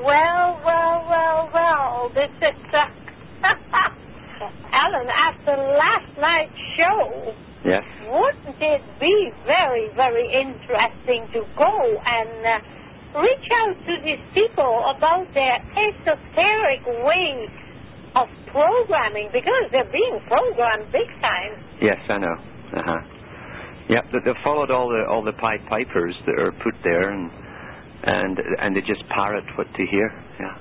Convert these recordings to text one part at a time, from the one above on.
Well, well, well, well. This is uh, Alan. After last night's show, Yes. wouldn't it be very, very interesting to go and uh, reach out to these people about their esoteric way of programming because they're being programmed big time. Yes, I know. Uh huh. Yeah, they, they followed all the all the Pied Pipers that are put there, and and and they just parrot what they hear. Yeah.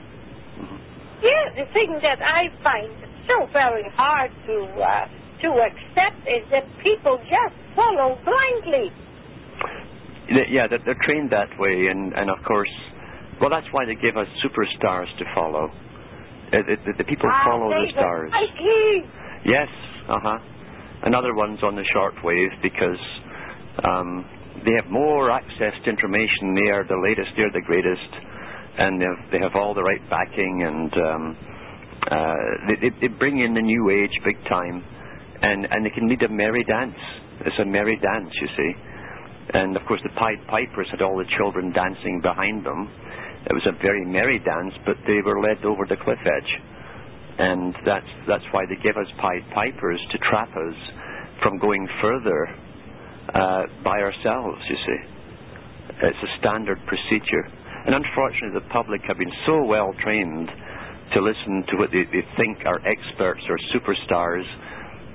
hmm Yeah, the thing that I find so very hard to uh, to accept is that people just follow blindly. Yeah, they're, they're trained that way, and and of course, well, that's why they give us superstars to follow. Uh, the, the, the people Ah, follow the stars. Yes, uh huh. And other ones on the short wave because um, they have more access to information. They are the latest, they're the greatest, and they have, they have all the right backing, and um, uh, they, they, bring in the new age big time, and, and they can lead a merry dance. It's a merry dance, you see. And of course, the Pied Pipers had all the children dancing behind them. It was a very merry dance, but they were led over the cliff edge and that's that's why they give us Pied Pipers to trap us from going further uh, by ourselves. You see, it's a standard procedure, and unfortunately, the public have been so well trained to listen to what they, they think are experts or superstars,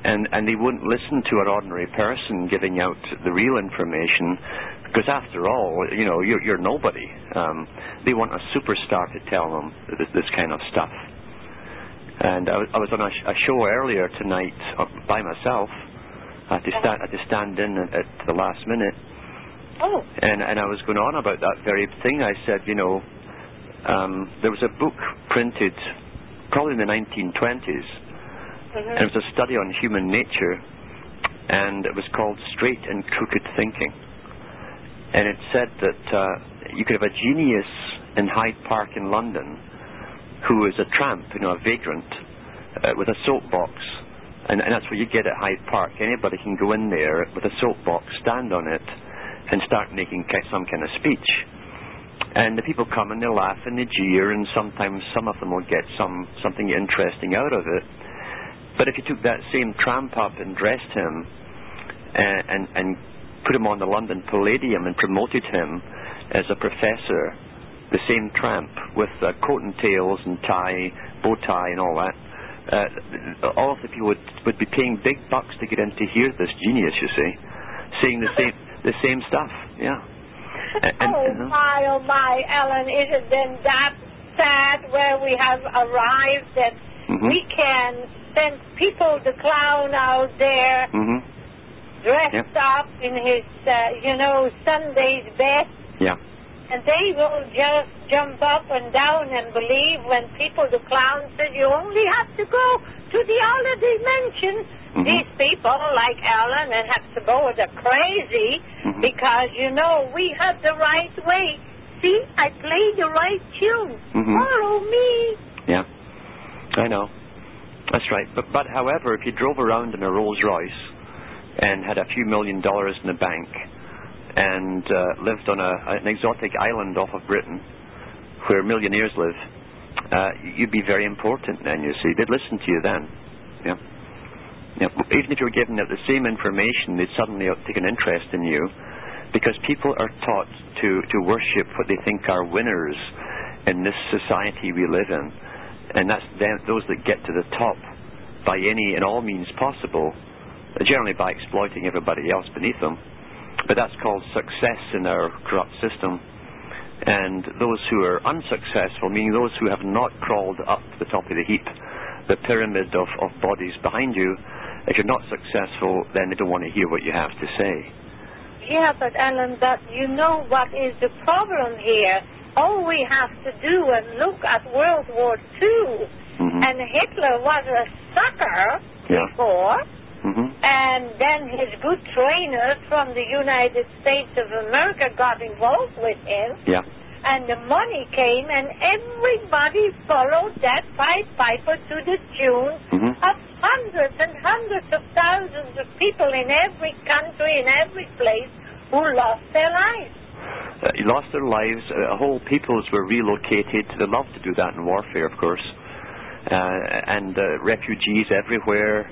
and and they wouldn't listen to an ordinary person giving out the real information. Because after all, you know, you're, you're nobody. Um, they want a superstar to tell them this, this kind of stuff. And I was, I was on a, sh- a show earlier tonight uh, by myself. I had to stand, I had to stand in at, the last minute, Oh, and and I was going on about that very thing. I said, you know, um, there was a book printed probably in the 1920s, and it was a study on human nature, and it was called Straight and Crooked Thinking, and it said that uh, you could have a genius in Hyde Park in London who is a tramp, you know, a vagrant, uh, with a soapbox. And, and that's what you get at Hyde Park. Anybody can go in there with a soapbox, stand on it, and start making some kind of speech. And the people come and they laugh and they jeer, and sometimes some of them will get some something interesting out of it. But if you took that same tramp up and dressed him, and, and, and put him on the London Palladium and promoted him as a professor, the same tramp with uh, coat and tails and tie, bow tie and all that. Uh, all of the people would, would be paying big bucks to get in to hear this genius, you see, saying the same the same stuff. Yeah. And, and, oh and, uh, my, oh my, Ellen, is it then that sad where we have arrived that Mhm. we can send people the clown out there mhm. dressed up in his, uh, you know, Sunday's best, Yeah. And they will just jump up and down and believe when people, the clown says you only have to go to the other dimension. Mhm. These people, like Alan and Hepzibah, they're crazy Mhm. because, you know, we have the right way. See, I play the right tune. Mhm. Follow me. Yeah, I know. That's right. But, but however, if you drove around in a Rolls Royce and had a few million dollars in the bank and uh, lived on a, an exotic island off of Britain where millionaires live, uh, you'd be very important then, you see. They'd listen to you then. Yeah. Yeah. Even if you were out the same information, they'd suddenly take an interest in you because people are taught to, to worship what they think are winners in this society we live in. And that's them, those that get to the top by any and all means possible, generally by exploiting everybody else beneath them. But that's called success in our corrupt system. And those who are unsuccessful, meaning those who have not crawled up to the top of the heap, the pyramid of, of bodies behind you, if you're not successful, then they don't want to hear what you have to say. Yeah, but Alan, but you know what is the problem here? All we have to do is look at World War II, hmm and Hitler was a sucker Yeah. before, hmm and then his good trainers from the United States of America got involved with him, Yeah. and the money came, and everybody followed that Pied Piper to the tune hmm of hundreds and hundreds of thousands of people in every country, in every place, who lost their lives. uh, lost their lives. Uh, whole peoples were relocated. They love to do that in warfare, of course. Uh, and uh, refugees everywhere.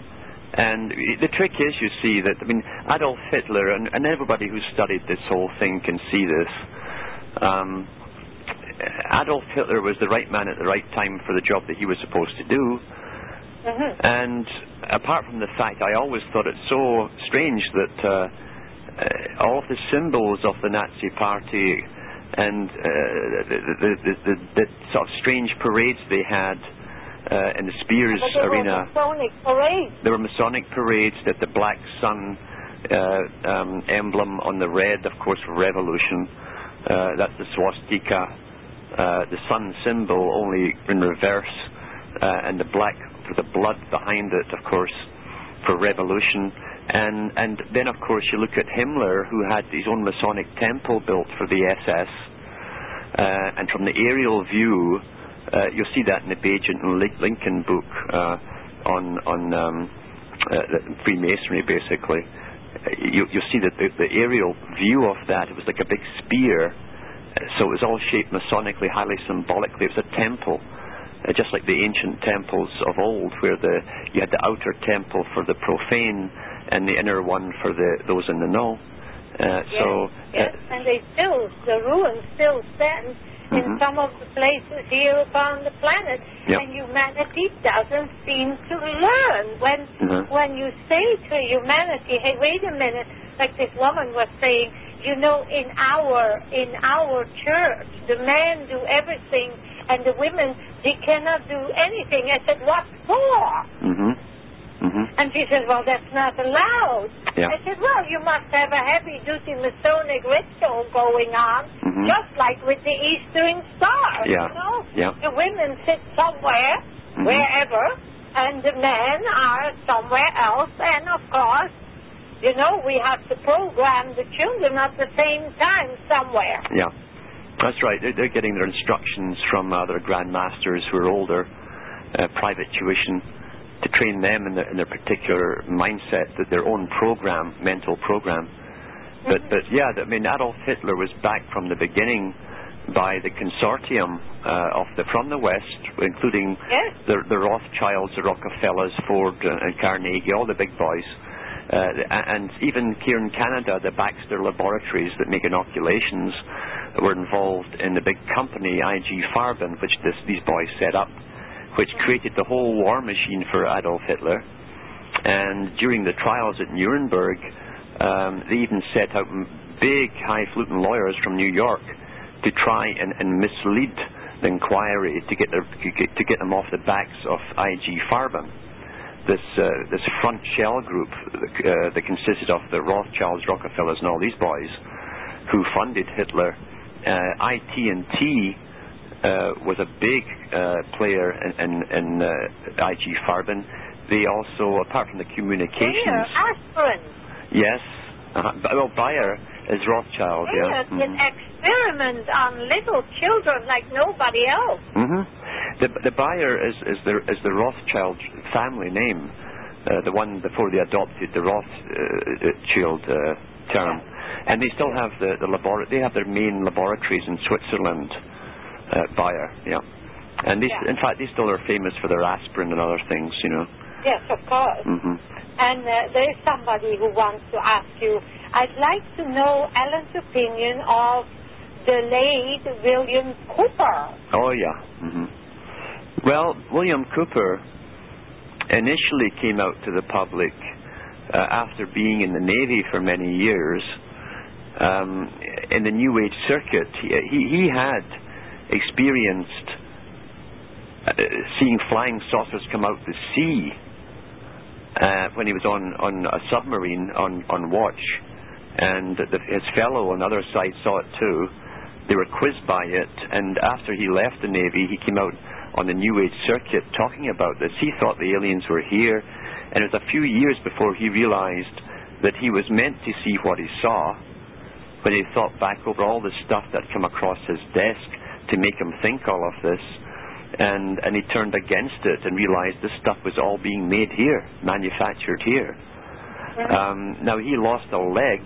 And the trick is, you see, that I mean, Adolf Hitler and, and everybody who studied this whole thing can see this. Um, Adolf Hitler was the right man at the right time for the job that he was supposed to do. Mhm. And apart from the fact, I always thought it so strange that uh, uh, all of the symbols of the Nazi Party and uh, the, the, the, the, the sort of strange parades they had uh, in the Spears But Arena. Masonic parade. There were Masonic parades that the black sun uh, um, emblem on the red, of course, for revolution. Uh, that's the swastika, uh, the sun symbol, only in reverse, uh, and the black for the blood behind it, of course, for revolution. And and then, of course, you look at Himmler, who had his own Masonic temple built for the SS, uh, and from the aerial view, uh, you'll see that in the Baigent and Lin- Lincoln book uh, on on um, uh, Freemasonry, basically. Uh, You, you'll see that the, the aerial view of that it was like a big spear, uh, so it was all shaped Masonically, highly symbolically. It was a temple, uh, just like the ancient temples of old, where the you had the outer temple for the profane and the inner one for the those in the know. Uh, Yes, so yes, uh, and they still, the ruins still stand in Mhm. some of the places here upon the planet, Yep. and humanity doesn't seem to learn. When Mhm. when you say to humanity, "Hey, wait a minute," like this woman was saying, you know, in our in our church, the men do everything, and the women they cannot do anything. I said, "What for?" mhm, mhm. And she said, well, that's not allowed. Yeah. I said, well, you must have a heavy-duty Masonic ritual going on, Mhm. just like with the Eastern Star. Yeah. You know? Yeah. The women sit somewhere, Mhm. wherever, and the men are somewhere else. And, of course, you know, we have to program the children at the same time somewhere. Yeah, that's right. They're, they're getting their instructions from uh, their grandmasters who are older, uh, private tuition, to train them in, the, in their particular mindset, that their own program, mental program. But, but yeah, I mean, Adolf Hitler was backed from the beginning by the consortium uh, of the from the West, including Yes. the, the Rothschilds, the Rockefellers, Ford, uh, and Carnegie, all the big boys. Uh, and even here in Canada, the Baxter laboratories that make inoculations were involved in the big company, IG Farben, which this, these boys set up, which created the whole war machine for Adolf Hitler. And during the trials at Nuremberg, um, they even set out big, highfalutin lawyers from New York to try and, and mislead the inquiry to get, their, to get them off the backs of IG Farben this uh, this front shell group uh, that consisted of the Rothschilds, Rockefellers, and all these boys who funded Hitler. Uh, IT&T was a big uh, player in, in, in uh, IG Farben. They also, apart from the communications, aspirin. yes, uh, well, Bayer is Rothschild, Here, yeah. can mhm. experiment on little children like nobody else. Mm-hmm. The the Bayer is is the is the Rothschild family name, uh, the one before they adopted the Rothschild uh, term, and they still have the the labor- They have their main laboratories in Switzerland. Uh, Bayer, yeah, and they, Yeah. in fact these still are famous for their aspirin and other things, you know. Yes, of course. hmm And uh, there is somebody who wants to ask you. I'd like to know Alan's opinion of the late William Cooper. Oh yeah. hmm Well, William Cooper initially came out to the public uh, after being in the Navy for many years. Um, in the New Age circuit, he, he, he had experienced uh, seeing flying saucers come out the sea uh, when he was on, on a submarine on, on watch. And the, his fellow on the other side saw it too. They were quizzed by it, and after he left the Navy, he came out on the New Age circuit talking about this. He thought the aliens were here, and it was a few years before he realized that he was meant to see what he saw. When he thought back over all the stuff that come across his desk to make him think all of this, and and he turned against it and realized this stuff was all being made here, manufactured here. Um, now he lost a leg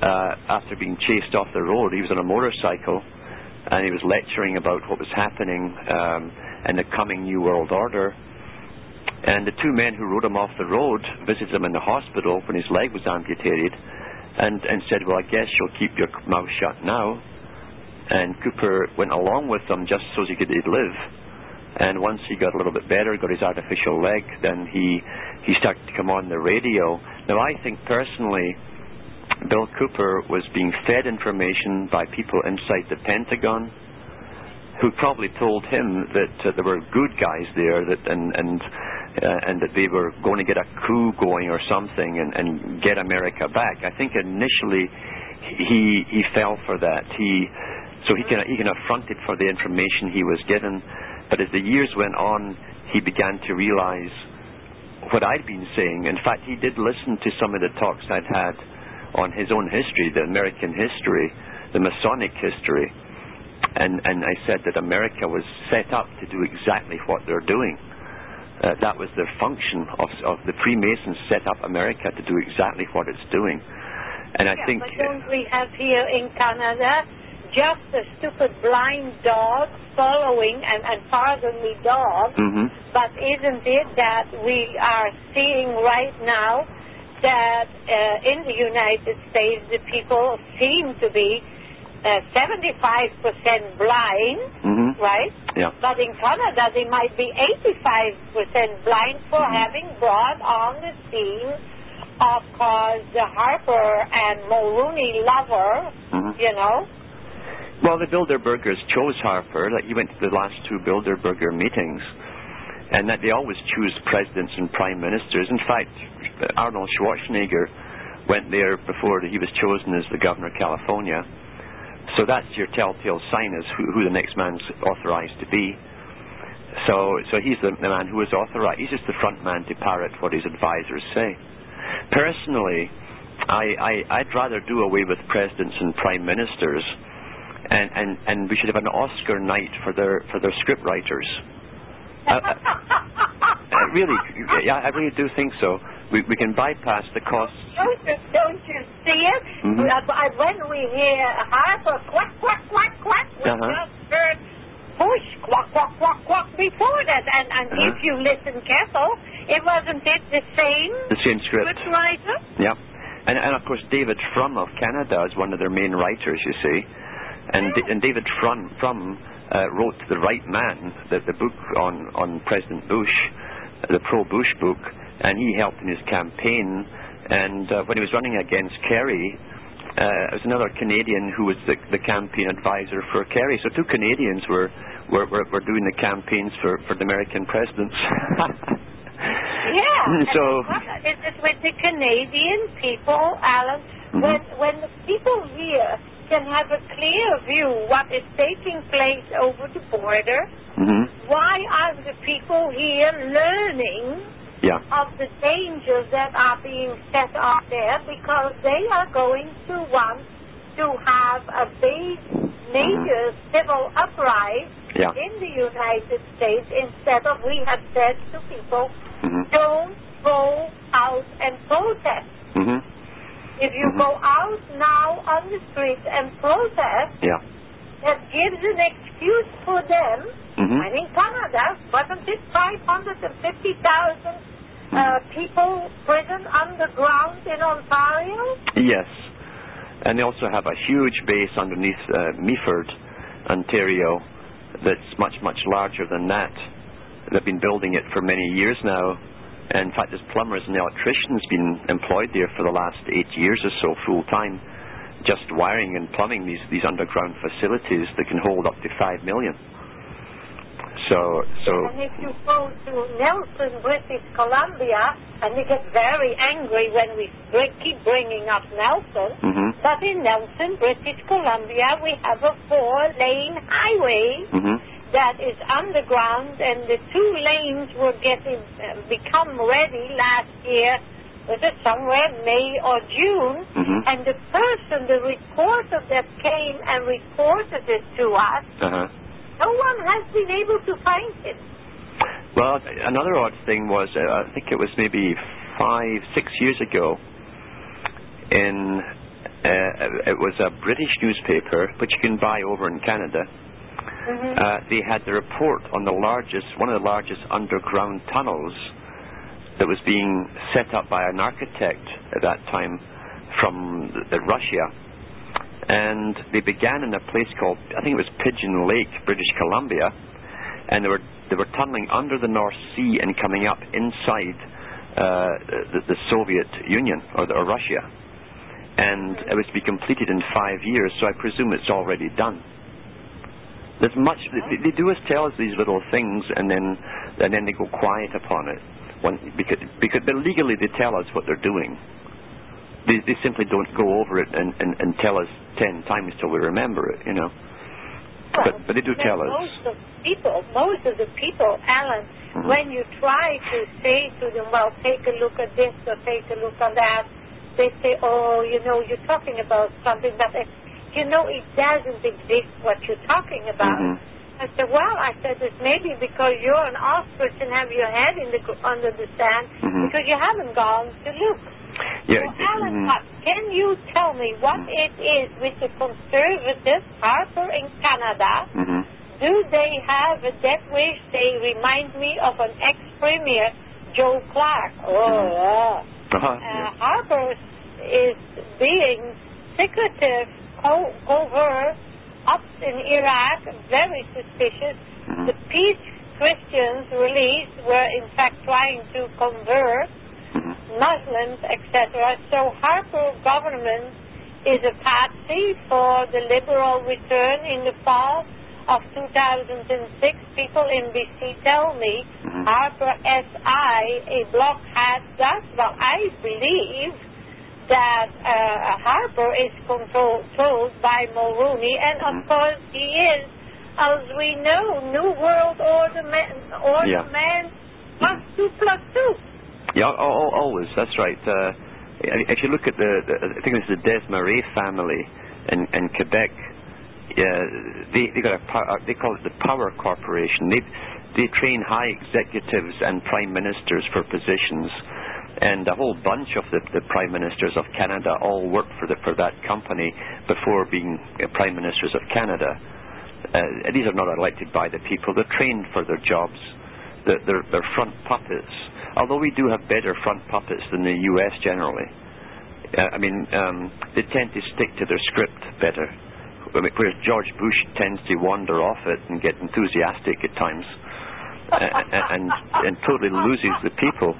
uh, after being chased off the road. He was on a motorcycle, and he was lecturing about what was happening um, in the coming New World Order. And the two men who rode him off the road visited him in the hospital when his leg was amputated, and and said, "Well, I guess you'll keep your mouth shut now." And Cooper went along with them just so he could live. And once he got a little bit better, got his artificial leg, then he he started to come on the radio. Now, I think personally, Bill Cooper was being fed information by people inside the Pentagon who probably told him that uh, there were good guys there that and and uh, and that they were going to get a coup going or something and, and get America back. I think initially he he fell for that. He so he can he can affronted for the information he was given but as the years went on, he began to realize what I'd been saying. In fact, he did listen to some of the talks I'd had on his own history, the American history, the Masonic history. And, and I said that America was set up to do exactly what they're doing. Uh, that was their function of, of the Freemasons set up America to do exactly what it's doing. And I yeah, think. But don't we have here in Canada just a stupid blind dog following, and, and pardon me, dog, mm-hmm. but isn't it that we are seeing right now that uh, in the United States the people seem to be uh, 75% blind, mm-hmm. right? Yeah. But in Canada they might be 85% blind for mm-hmm. having brought on the scene, of course, the Harper and Mulroney lover, mm-hmm. you know, well, the Bilderbergers chose Harper. Like he went to the last two Bilderberger meetings, and that they always choose presidents and prime ministers. In fact, Arnold Schwarzenegger went there before he was chosen as the governor of California. So that's your telltale sign as who, who the next man's authorized to be. So, so he's the, the man who is authorized. He's just the front man to parrot what his advisors say. Personally, I, I, I'd rather do away with presidents and prime ministers and, and, and we should have an Oscar night for their for their script writers. Uh, uh, really, yeah, I really do think so. We we can bypass the costs. Don't you, don't you see it? Mm-hmm. Uh, when we hear Harper quack quack quack quack, we Uh-huh. just heard Bush quack quack quack quack before that, and and Uh-huh. if you listen careful, it wasn't it the same The same script. script writer? Yeah. And, and of course, David Frum of Canada is one of their main writers, you see. And, D- and David Frum, Frum uh, wrote The Right Man, the, the book on, on President Bush, the pro Bush book, and he helped in his campaign. And uh, when he was running against Kerry, uh, it was another Canadian who was the, the campaign advisor for Kerry. So two Canadians were, were, were, were doing the campaigns for, for the American presidents. Yeah. So. what is it with the Canadian people, Alan? Mhm. When when the people here can have a clear view what is taking place over the border, hmm why are the people here learning Yeah. of the dangers that are being set up there? Because they are going to want to have a big major civil uprising Yeah. in the United States instead of we have said to people, hmm don't go out and protest. If you go out now on the streets and protest, Yeah. that gives an excuse for them. hmm And in Canada, wasn't it 550,000 uh, people prison underground in Ontario? Yes. And they also have a huge base underneath uh, Meaford, Ontario, that's much, much larger than that. They've been building it for many years now. In fact, there's plumbers and electricians been employed there for the last eight years or so, full time, just wiring and plumbing these, these underground facilities that can hold up to five million. So, so And if you go to Nelson, British Columbia, and they get very angry when we keep bringing up Nelson, hmm but in Nelson, British Columbia, we have a four-lane highway. Hmm that is underground, and the two lanes were getting uh, become ready last year. Was it somewhere May or June? Mhm. And the person, the reporter that came and reported it to us, uh-huh. no one has been able to find it. Well, another odd thing was, uh, I think it was maybe five, six years ago, in Uh, it was a British newspaper, which you can buy over in Canada. Mhm. Uh, they had the report on the largest, one of the largest underground tunnels that was being set up by an architect at that time from the, the Russia. And they began in a place called, I think it was Pigeon Lake, British Columbia, and they were they were tunneling under the North Sea and coming up inside uh, the, the Soviet Union or, the, or Russia. And it was to be completed in five years, so I presume it's already done. There's much they, they do is tell us these little things, and then and then they go quiet upon it. One, because because but legally they tell us what they're doing. They, they simply don't go over it and, and, and tell us ten times till we remember it, you know. Well, but but they do tell us. Most of people, most of the people, Alan, Mhm. when you try to say to them, well, take a look at this or take a look on that, they say, oh, you know, you're talking about something that, you know, it doesn't exist what you're talking about. Mhm. I said, well, I said, it's maybe because you're an ostrich and have your head in the, under the sand Mhm. because you haven't gone to look. Yeah. So, Alan, mhm. Potts, can you tell me what Mm. it is with the conservative Harper in Canada? Mhm. Do they have a death wish? They remind me of an ex-premier, Joe Clark. Oh, Mhm. yeah. Uh-huh. Uh, Harper is being secretive, co- covert, up in Iraq, very suspicious. Mhm. The peace Christians released were in fact trying to convert Mhm. Muslims, etc. So Harper government is a patsy for the liberal return in the fall of 2006. People in BC tell me Mhm. Harper SI, a block has that. Well, I believe that uh, Harper is controlled controlled by Mulroney, and of Mhm. course he is, as we know, New World Order man, order Yeah. man plus two plus two. Yeah, al- al- always. That's right. Uh, if you look at the, the, I think it's the Desmarais family in, in Quebec. Yeah, they they got a uh, they call it the Power Corporation. They they train high executives and prime ministers for positions, and a whole bunch of the, the prime ministers of Canada all worked for the, for that company before being uh, prime ministers of Canada. Uh, these are not elected by the people; they're trained for their jobs. They're, they're, they're front puppets. Although we do have better front puppets than the U.S. generally. Uh, I mean, um, they tend to stick to their script better. Whereas George Bush tends to wander off it and get enthusiastic at times, and, and and totally loses the people.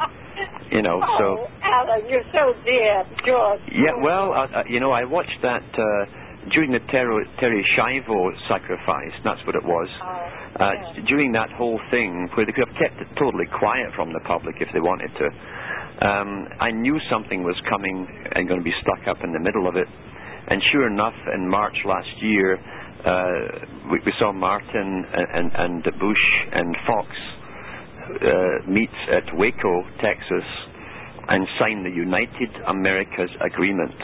You know, so Oh, Alan, you're so dear, George. yeah. Well, uh, you know, I watched that uh, during the Terri, Terri Schiavo sacrifice. That's what it was. Oh, Uh, yeah. during that whole thing, where they could have kept it totally quiet from the public if they wanted to, um, I knew something was coming and going to be stuck up in the middle of it. And sure enough, in March last year, uh, we, we saw Martin and, and, and Bush and Fox uh, meet at Waco, Texas, and sign the United Americas Agreement.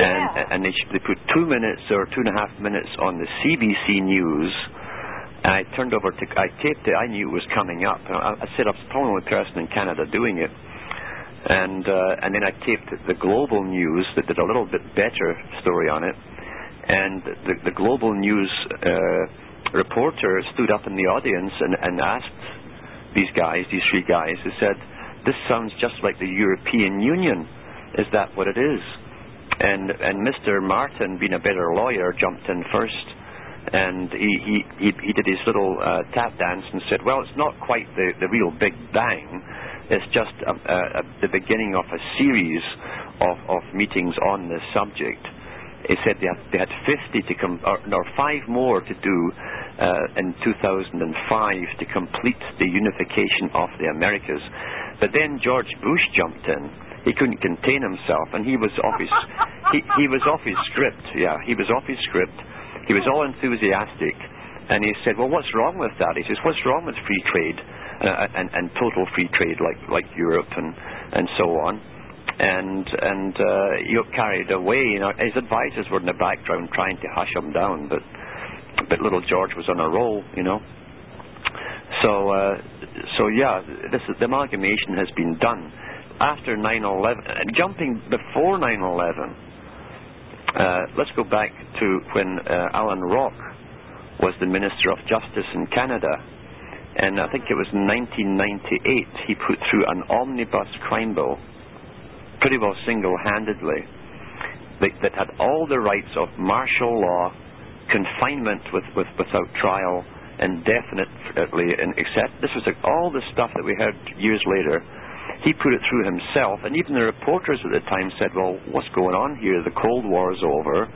And, Yeah. and they, they put two minutes or two and a half minutes on the CBC News. And I turned over to, I taped it, I knew it was coming up. And I, I said I was the only person in Canada doing it. And, uh, and then I taped the Global News that did a little bit better story on it. And the, the Global News uh, reporter stood up in the audience and, and asked these guys, these three guys, who said, "This sounds just like the European Union. Is that what it is?" And and Mr. Martin, being a better lawyer, jumped in first, and he he he, he did his little uh, tap dance and said, "Well, it's not quite the the real Big Bang. It's just a, a, a, the beginning of a series of of meetings on this subject." He said they had, they had 50 to come, or no, five more to do uh, in 2005 to complete the unification of the Americas. But then George Bush jumped in. He couldn't contain himself, and he was off his he, he was off his script. Yeah, he was off his script. He was all enthusiastic, and he said, "Well, what's wrong with that?" He says, "What's wrong with free trade uh, and, and total free trade like like Europe and and so on?" And and uh, got carried away. You know, his advisors were in the background trying to hush him down, but but little George was on a roll. You know, so uh, so yeah, this is, the amalgamation has been done after 9/11. uh, Jumping before 9/11, Uh, let's go back to when uh, Alan Rock was the Minister of Justice in Canada. And I think it was 1998 he put through an omnibus crime bill, pretty well single-handedly, that, that had all the rights of martial law, confinement with, with, without trial, indefinitely, and except this was like all the stuff that we heard years later. He put it through himself, and even the reporters at the time said, "Well, what's going on here? The Cold War is over.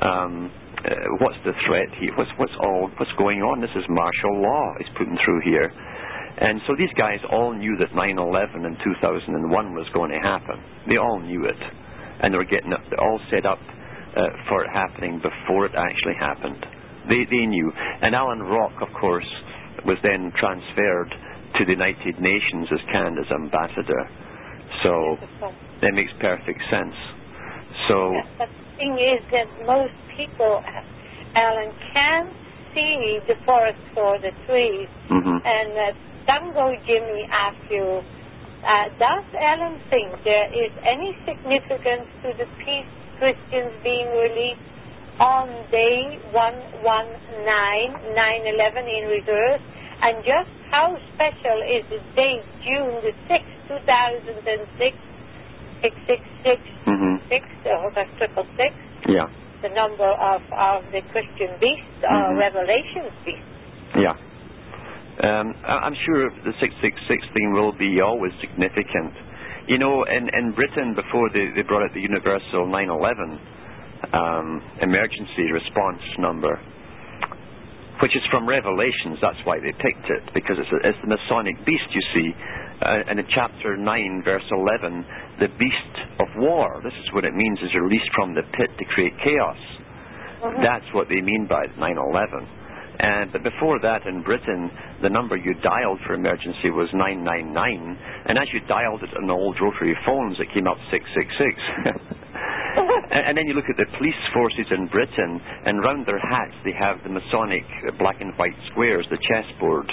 Um, uh, what's the threat here? What's what's all what's going on? This is martial law. He's putting through here." And so these guys all knew that 9/11 in 2001 was going to happen. They all knew it, and they were getting all set up uh, for it happening before it actually happened. They they knew. And Alan Rock, of course, was then transferred to the United Nations as Canada's ambassador. So that makes perfect sense. So. Yes, but the thing is that most people, Alan, can see the forest for the trees. mhm. And uh, Tango Jimmy asked you, uh, does Alan think there is any significance to the peace Christians being released on day 119, 9-11 in reverse? And just how special is the date, June the 6th, 2006, 666, Mhm. 6, that's triple six, Yeah. the number of, of the Christian beast, or Mhm. Revelation's beast. Yeah. Um, I'm sure the 666 thing will be always significant. You know, in, in Britain, before they, they brought out the universal 911 um, emergency response number, which is from Revelations, that's why they picked it, because it's, a, it's the Masonic beast, you see. Uh, and in chapter 9, verse 11, the beast of war, this is what it means, is released from the pit to create chaos. Mhm. That's what they mean by 9/11. And but before that, in Britain, the number you dialed for emergency was 999, and as you dialed it on the old rotary phones, it came up 666. and, then you look at the police forces in Britain, and round their hats they have the Masonic uh, black and white squares, the chessboard,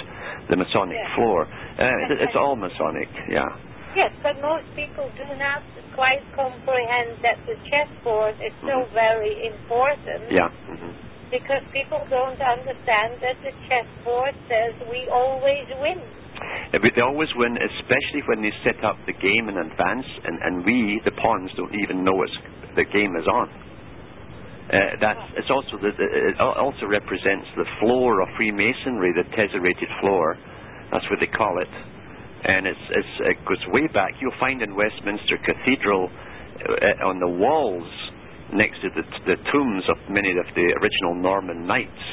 the Masonic Yes. floor. Uh, it's all Masonic, yeah. Yes, but most people do not quite comprehend that the chessboard is so Mhm. very important Yeah. hmm because people don't understand that the chessboard says we always win. They always win, especially when they set up the game in advance, and, and we, the pawns, don't even know it's, the game is on. Uh, that's it's also the, it also represents the floor of Freemasonry, the tesserated floor. That's what they call it, and it's, it's it goes way back. You'll find in Westminster Cathedral uh, on the walls next to the, the tombs of many of the original Norman knights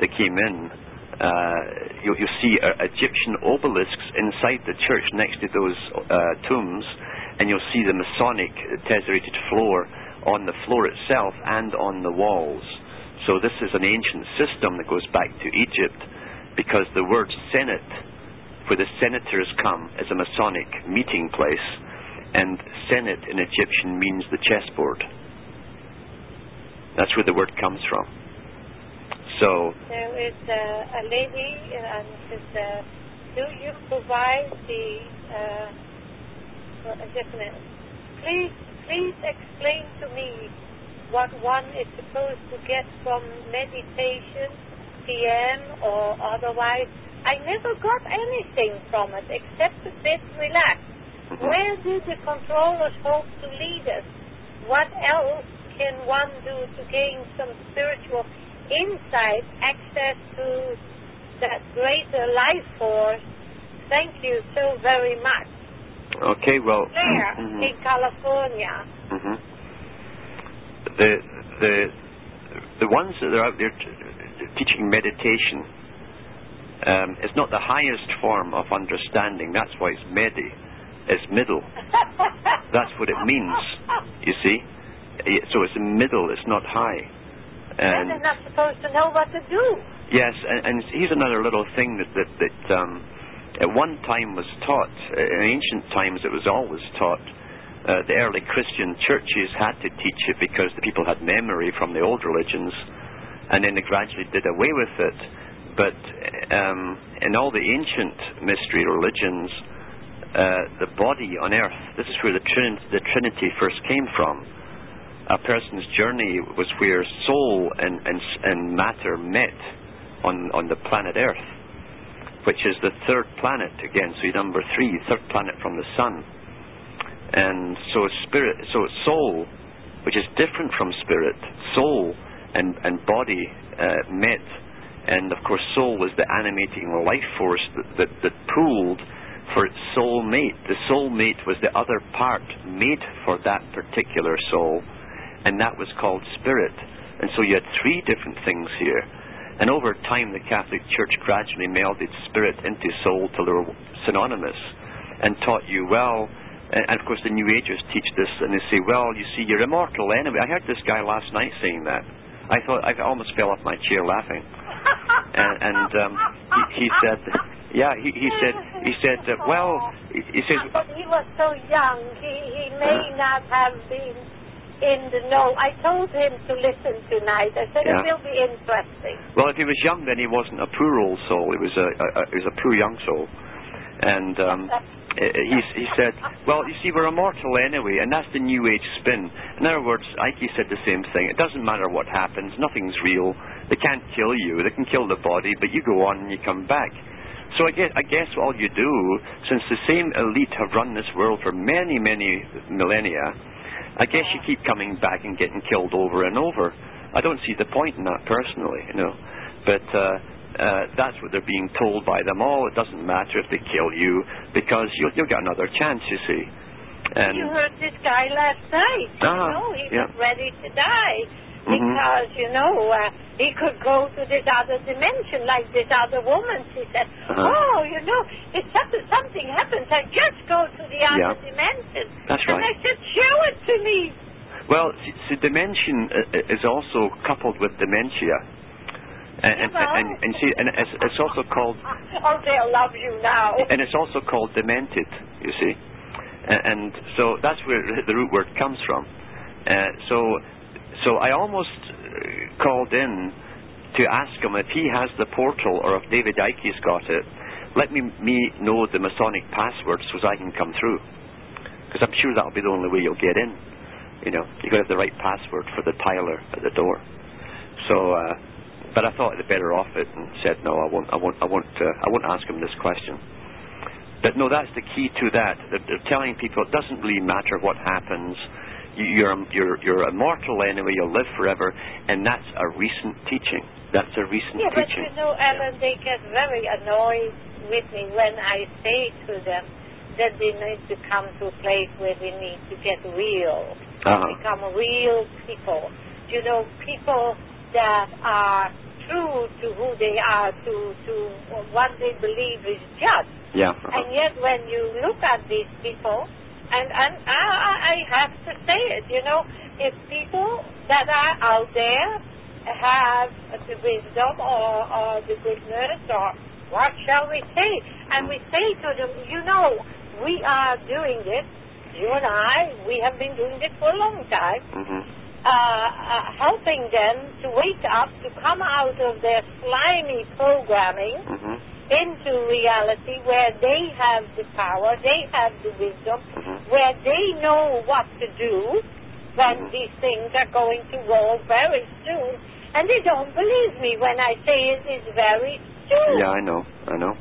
that came in. Uh, you, you see uh, Egyptian obelisks inside the church next to those uh, tombs, and you'll see the Masonic tesserated floor on the floor itself and on the walls. So this is an ancient system that goes back to Egypt, because the word Senate, where the senators come, is a Masonic meeting place, and Senate in Egyptian means the chessboard. That's where the word comes from. So, There is uh, a lady uh, and says, uh, do you provide the uh, well, just a minute. Please, please explain to me what one is supposed to get from meditation, TM, or otherwise. I never got anything from it except to sit relaxed. mhm. Where do the controllers hope to lead us? What else can one do to gain some spiritual insight, access to that greater life force? Thank you so very much. okay, well, There mhm. in California. hmm The the the ones that are out there t- teaching meditation um, is not the highest form of understanding. That's why it's medi. It's middle. That's what it means. You see, so it's middle. It's not high. And they're not supposed to know what to do. Yes, and, and here's another little thing that that, that um, at one time was taught. In ancient times, it was always taught. Uh, the early Christian churches had to teach it because the people had memory from the old religions, and then they gradually did away with it. But um, in all the ancient mystery religions, uh, the body on earth, this is where the, trin- the Trinity first came from. A person's journey was where soul and, and, and matter met on, on the planet Earth, which is the third planet again. So number three, third planet from the sun. And so spirit, so soul, which is different from spirit, soul and, and body uh, met. And of course, soul was the animating life force that, that, that pooled for its soul mate. The soul mate was the other part made for that particular soul, and that was called spirit. And so you had three different things here. And over time, the Catholic Church gradually melded spirit into soul till they were synonymous and taught you, well, and, of course the New Agers teach this, and they say, well, you see, you're immortal anyway. I heard this guy last night saying that. I thought I almost fell off my chair laughing. and, and um, he, he said, yeah, he, he said, he said, uh, well, he, he says. But he was so young, he, he may not have been in the know. I told him to listen tonight. I said Yeah. it will be interesting. Well, if he was young, then he wasn't a poor old soul. He was a, a, a he was a poor young soul, and um, he he said, "Well, you see, we're immortal anyway, and that's the New Age spin." In other words, Icke said the same thing. It doesn't matter what happens; nothing's real. They can't kill you. They can kill the body, but you go on and you come back. So I guess, I guess all you do, since the same elite have run this world for many, many millennia, I guess you keep coming back and getting killed over and over. I don't see the point in that personally, you know. But uh, uh, that's what they're being told by them all. It doesn't matter if they kill you because you'll, you'll get another chance, you see. And you heard this guy last night. Ah, you know, he yeah. was ready to die. Mhm. Because, you know, uh, he could go to this other dimension like this other woman. She said, Uh-huh. oh, you know, if something, something happens, I just go to the other Yeah. dimension. That's and right. I said, show it to me. Well, see, see, dementia uh, is also coupled with dementia. And, and, and, and see, and it's, it's also called, Oh, they'll love you now. and it's also called demented. You see, and, and so that's where the root word comes from. Uh, so, so I almost uh, called in to ask him if he has the portal or if David Icke's got it. Let me, me know the Masonic password so I can come through, because I'm sure that'll be the only way you'll get in. You know, you've got to have the right password for the tiler at the door. So, uh, but I thought I'd better off it and said no, I won't. I won't. I won't. Uh, I won't ask him this question. But no, that's the key to that. They're, they're telling people it doesn't really matter what happens. You, you're you're you're immortal anyway. You'll live forever, and that's a recent teaching. That's a recent teaching. Yeah, but you know, Alan, they get very annoyed with me when I say to them that they need to come to a place where they need to get real, Uh-huh. become real people. You know, people that are true to who they are, to to what they believe is just. Yeah. uh-huh. And yet, when you look at these people, and, and I, I- have to say it, you know, if people that are out there have the wisdom or, or the goodness or what shall we say, and we say to them, you know, we are doing this, you and I, we have been doing this for a long time, Mhm. uh, uh, helping them to wake up, to come out of their slimy programming Mhm. Into reality where they have the power, they have the wisdom, Mhm. where they know what to do when Mhm. these things are going to roll very soon. And they don't believe me when I say it is very soon. Yeah, I know. I know.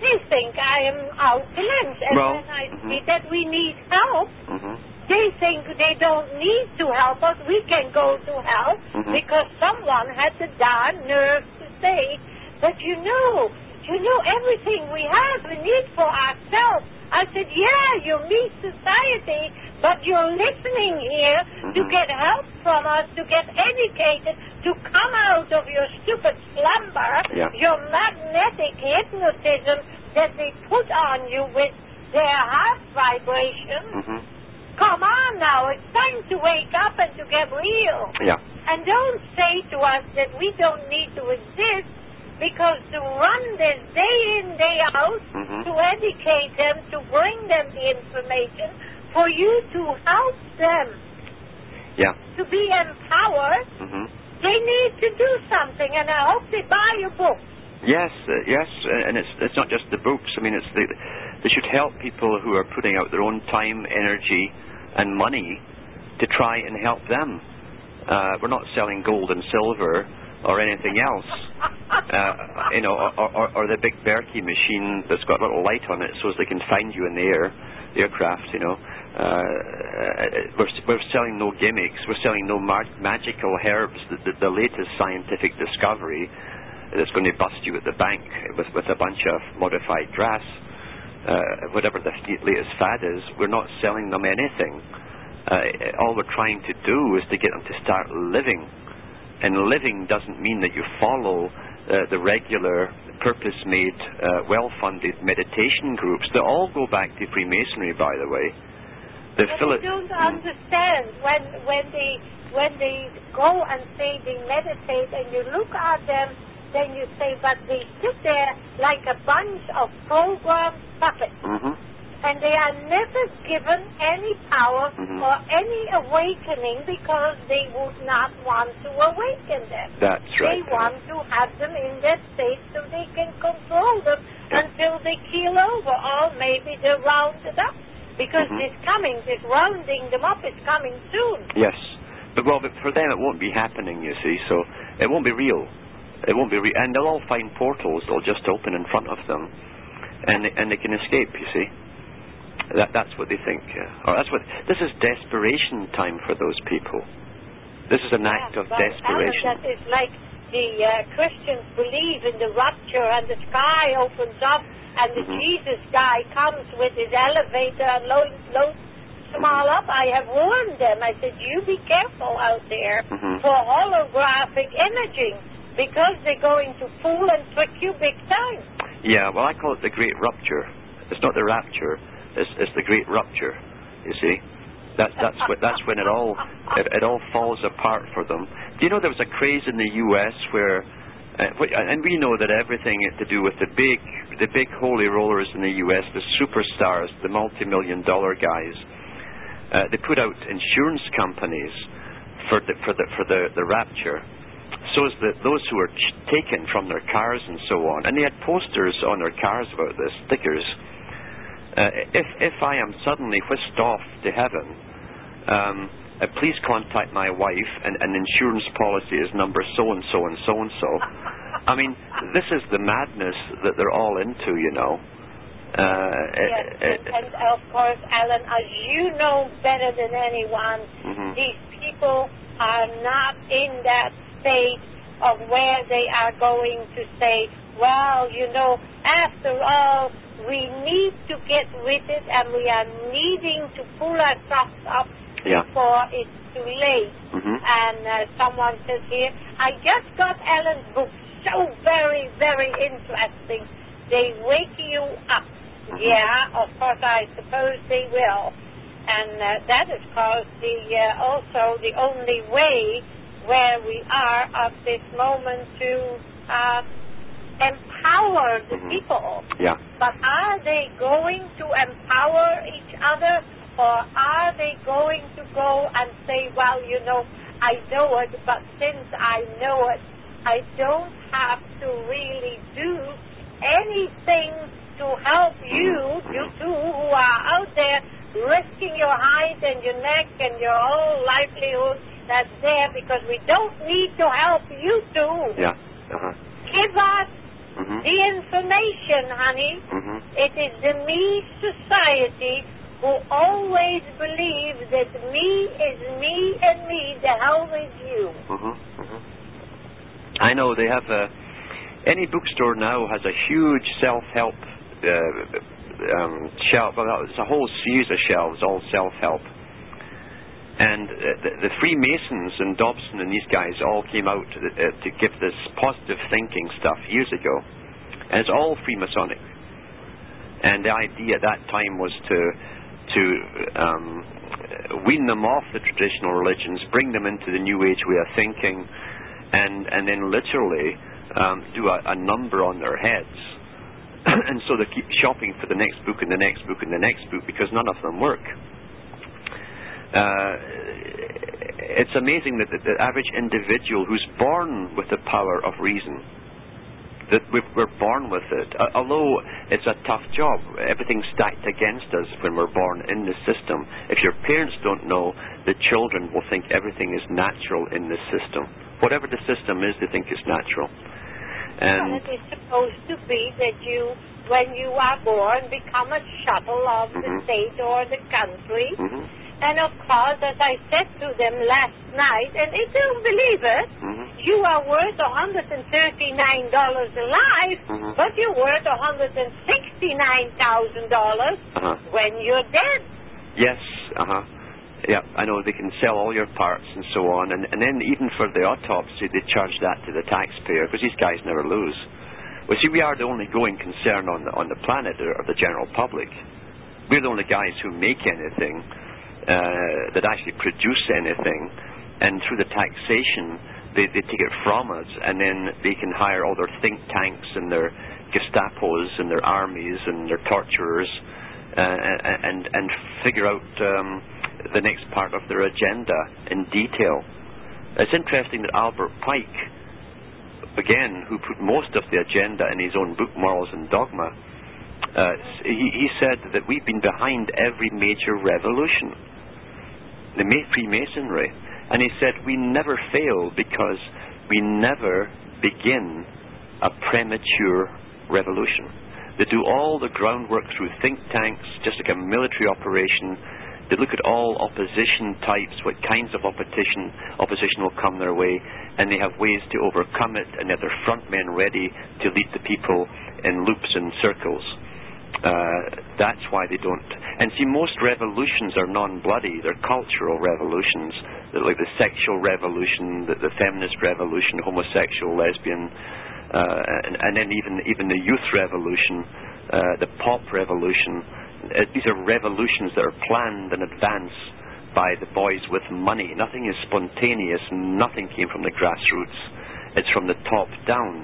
They think I am out to lunch. And Well, when I mhm. say that we need help, Mhm. they think they don't need to help us. We can go to help Mhm. because someone had the darn nerve to say that you know, you know everything we have we need for ourselves. I said, yeah, you meet society, but you're listening here to Mhm. get help from us, to get educated, to come out of your stupid slumber, Yeah. your magnetic hypnotism that they put on you with their heart vibration. Mhm. Come on now, it's time to wake up and to get real. Yeah. And don't say to us that we don't need to exist because to run this day in, day out, Mhm. to educate them, to bring them the information, for you to help them Yeah. to be empowered, Mhm. they need to do something. And I hope they buy your book. Yes, uh, yes, and it's it's not just the books. I mean, it's the they should help people who are putting out their own time, energy, and money to try and help them. Uh, we're not selling gold and silver or anything else. Uh, you know, or, or, or the big Berkey machine that's got a little light on it so as they can find you in the air, aircraft, you know. Uh, we're, we're selling no gimmicks. We're selling no mag- magical herbs. The, the, the latest scientific discovery that's going to bust you at the bank with, with a bunch of modified grass, uh, whatever the latest fad is, we're not selling them anything. Uh, all we're trying to do is to get them to start living. And living doesn't mean that you follow uh, the regular, purpose made, uh, well funded meditation groups that all go back to Freemasonry, by the way. The but Philip- I don't understand when, when, they, when they go and say they meditate and you look at them then you say, but they sit there like a bunch of programmed puppets. Mm-hmm. And they are never given any power mm-hmm. or any awakening because they would not want to awaken them. That's right. They want to have them in that state so they can control them yeah. until they keel over, or maybe they're rounded up. Because mm-hmm. this coming, this rounding them up is coming soon. Yes. But well, but for them it won't be happening, you see, so it won't be real. It won't be, real. and they'll all find portals. They'll just open in front of them, and they, and they can escape. You see, that that's what they think. Uh, or that's what this is desperation time for those people. This is an yeah, act of desperation. That is like the uh, Christians believe in the rapture, and the sky opens up, and the mm-hmm. Jesus guy comes with his elevator and loads loads them all up. I have warned them. I said, you be careful out there mm-hmm. for holographic imaging because they're going to fool and trick you big time. Yeah, well, I call it the great rupture. It's not the rapture. It's, it's the great rupture. You see, that, that's what, that's when it all it, it all falls apart for them. Do you know there was a craze in the U.S. where, uh, and we know that everything to do with the big the big holy rollers in the U.S., the superstars, the multi-million dollar guys, uh, they put out insurance companies for the for the for the, the rapture so as the, those who were ch- taken from their cars and so on. And they had posters on their cars about this, stickers. Uh, if, if I am suddenly whisked off to heaven, um, uh, please contact my wife, and an insurance policy is number so and so and so and so. I mean, this is the madness that they're all into, you know. Uh, yes, and, and, of course, Alan, as you know better than anyone, mm-hmm. these people are not in that state of where they are going to say, well, you know, after all, we need to get with it and we are needing to pull ourselves up yeah. before it's too late. Mm-hmm. And uh, someone says here, I just got Alan's book, so very, very interesting. They wake you up. Mm-hmm. Yeah, of course, I suppose they will. And uh, that is because the uh, also the only way where we are at this moment to uh, empower the mm-hmm. people. Yeah. But are they going to empower each other, or are they going to go and say, well, you know, I know it, but since I know it, I don't have to really do anything to help you, mm-hmm. you two who are out there risking your hide and your neck and your whole livelihood that's there because we don't need to help you two. Yeah. Uh-huh. Give us mm-hmm. the information, honey. Mm-hmm. It is the me society who always believe that me is me and me, the hell is you. Mm-hmm. Mm-hmm. I know they have a. Any bookstore now has a huge self-help uh, um, shelf. Well, it's a whole series of shelves, all self-help and the, the, Freemasons and Dobson and these guys all came out to, uh, to give this positive thinking stuff years ago. And it's all Freemasonic. And the idea at that time was to to um, wean them off the traditional religions, bring them into the New Age way of thinking, and and then literally um, do a, a number on their heads. and so they keep shopping for the next book and the next book and the next book because none of them work. Uh, it's amazing that the, the, average individual who's born with the power of reason, that we're born with it. Although it's a tough job, everything's stacked against us when we're born in the system. If your parents don't know, the children will think everything is natural in the system. Whatever the system is, they think it's natural. And well, it is supposed to be that you, when you are born, become a shuttle of mm-hmm. the state or the country. Mm-hmm and of course, as I said to them last night, and they don't believe it, mm-hmm. you are worth $139 alive, mm-hmm. but you're worth $169,000 uh-huh. when you're dead. Yes, uh huh. Yeah, I know they can sell all your parts and so on, and, and then even for the autopsy, they charge that to the taxpayer because these guys never lose. Well, see, we are the only going concern on the on the planet, or the general public. We're the only guys who make anything that actually produce anything, and through the taxation, they, they take it from us, and then they can hire all their think tanks and their Gestapos and their armies and their torturers, uh, and and figure out um, the next part of their agenda in detail. It's interesting that Albert Pike, again, who put most of the agenda in his own book, Morals and Dogma, uh, he, he said that we've been behind every major revolution the Freemasonry. And he said, We never fail because we never begin a premature revolution. They do all the groundwork through think tanks, just like a military operation. They look at all opposition types, what kinds of opposition opposition will come their way, and they have ways to overcome it, and they have their front men ready to lead the people in loops and circles. Uh, that's why they don't. And see, most revolutions are non-bloody; they're cultural revolutions, they're like the sexual revolution, the, the feminist revolution, homosexual, lesbian, uh, and, and, then even even the youth revolution, uh, the pop revolution. Uh, these are revolutions that are planned in advance by the boys with money. Nothing is spontaneous. Nothing came from the grassroots. It's from the top down.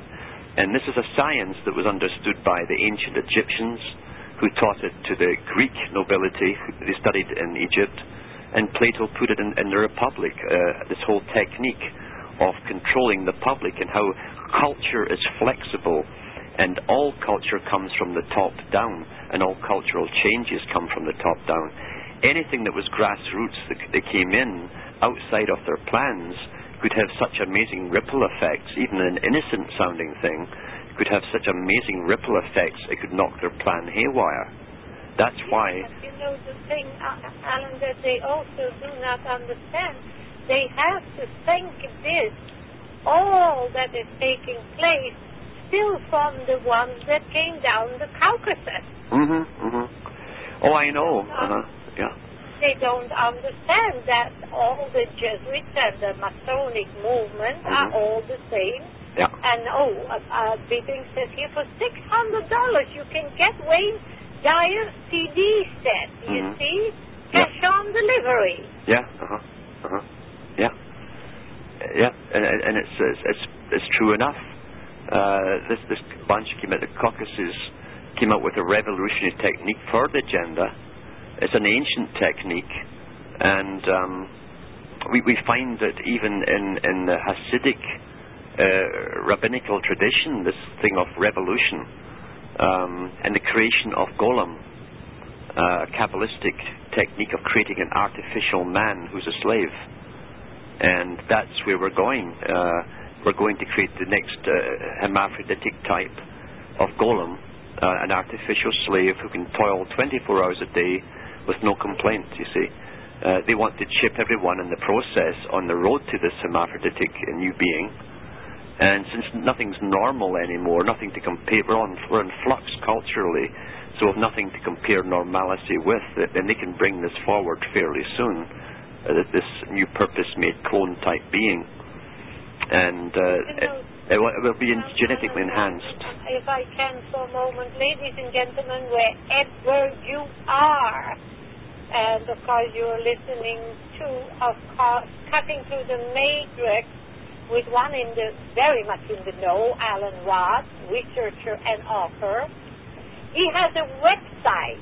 And this is a science that was understood by the ancient Egyptians who taught it to the Greek nobility. who studied in Egypt. And Plato put it in, in the Republic, uh, this whole technique of controlling the public and how culture is flexible and all culture comes from the top down and all cultural changes come from the top down. Anything that was grassroots that, that came in outside of their plans could have such amazing ripple effects, even an innocent sounding thing could have such amazing ripple effects, it could knock their plan haywire. That's why. you know the thing, Alan, that they also do not understand. They have to think this, all that is taking place, still from the ones that came down the Caucasus. Mhm, mhm. Oh, I know. Uh huh. Yeah. They don't understand that all the Jesuits and the Masonic movement mm-hmm. are all the same yeah. And oh, uh, uh, Beeping says here for six hundred dollars you can get Wayne Dyer CD set. You mm-hmm. see, cash yeah. on delivery. Yeah. Uh huh. Uh huh. Yeah. Yeah, and, and it's, it's it's it's true enough. Uh, this this bunch came out the Caucasus came up with a revolutionary technique for the agenda. It's an ancient technique, and um, we we find that even in in the Hasidic rabbinical tradition, this thing of revolution, um, and the creation of Golem, uh, a Kabbalistic technique of creating an artificial man who's a slave. And that's where we're going. Uh, we're going to create the next uh, hermaphroditic type of Golem, uh, an artificial slave who can toil 24 hours a day with no complaint, you see. Uh, they want to chip everyone in the process on the road to this hermaphroditic new being and since nothing's normal anymore, nothing to compare, we're, on, we're in flux culturally, so with nothing to compare normality with, then they can bring this forward fairly soon, uh, this new purpose-made clone-type being. And uh, it, it, will be genetically enhanced. If I can for a moment, ladies and gentlemen, wherever you are, and of course you're listening to, of course, Cutting Through the Matrix, with one in the very much in the know, Alan Watts, researcher and author. He has a website.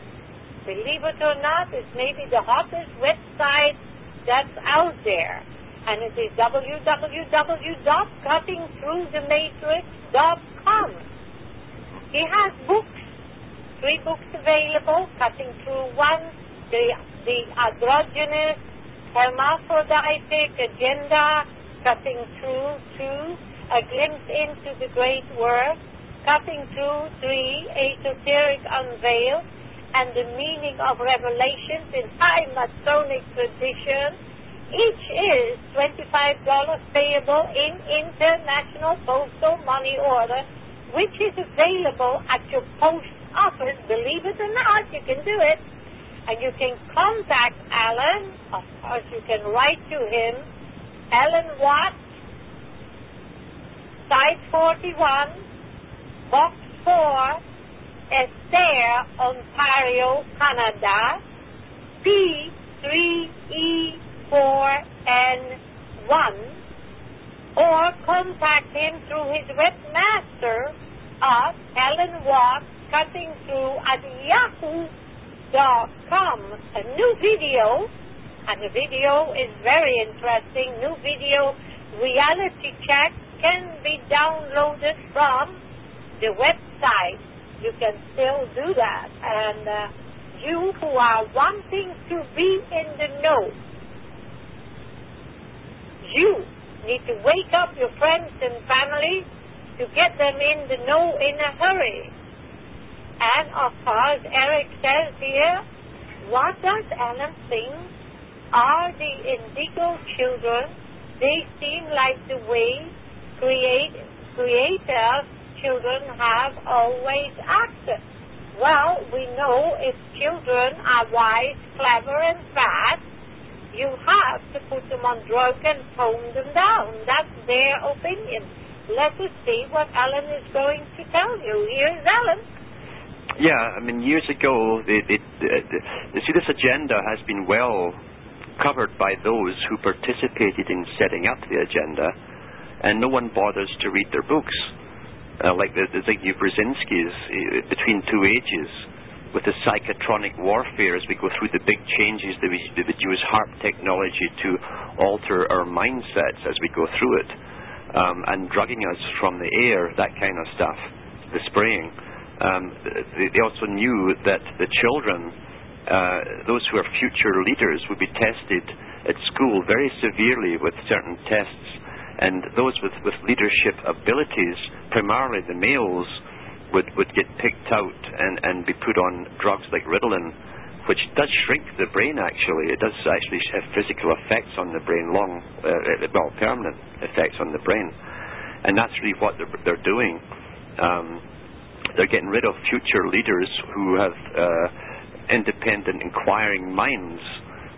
Believe it or not, it's maybe the hottest website that's out there. And it is www.cuttingthroughthematrix.com. He has books, three books available, cutting through one, the, the androgynous, hermaphroditic agenda, cutting through two, a glimpse into the great work, cutting through three, esoteric unveil, and the meaning of revelations in high Masonic tradition. Each is $25 payable in international postal money order, which is available at your post office. Believe it or not, you can do it. And you can contact Alan. Of course, you can write to him. Alan Watts, Site 41, Box 4, Esther, Ontario, Canada, P3E4N1, or contact him through his webmaster at Alan Watts Cutting Through at yahoo.com. A new video, and the video is very interesting. New video reality check can be downloaded from the website. You can still do that. And uh, you who are wanting to be in the know, you need to wake up your friends and family to get them in the know in a hurry. And of course, Eric says here, what does Alan think are the indigo children? They seem like the way create, creators children have always acted. Well, we know if children are wise, clever, and fast, you have to put them on drugs and tone them down. That's their opinion. Let us see what Alan is going to tell you. Here's Alan. Yeah, I mean, years ago, they, they, see, this agenda has been well covered by those who participated in setting up the agenda, and no one bothers to read their books uh, like the, Zbigniew Brzezinski's uh, between two ages, with the psychotronic warfare as we go through the big changes that we, that we use HAARP technology to alter our mindsets as we go through it, um, and drugging us from the air, that kind of stuff, the spraying. Um, they, they also knew that the children, those who are future leaders, would be tested at school very severely with certain tests and those with, with leadership abilities, primarily the males, would, would get picked out and, and be put on drugs like Ritalin, which does shrink the brain actually. It does actually have physical effects on the brain, long, uh, well, permanent effects on the brain. And that's really what they're, they're doing. Um, they're getting rid of future leaders who have uh, independent, inquiring minds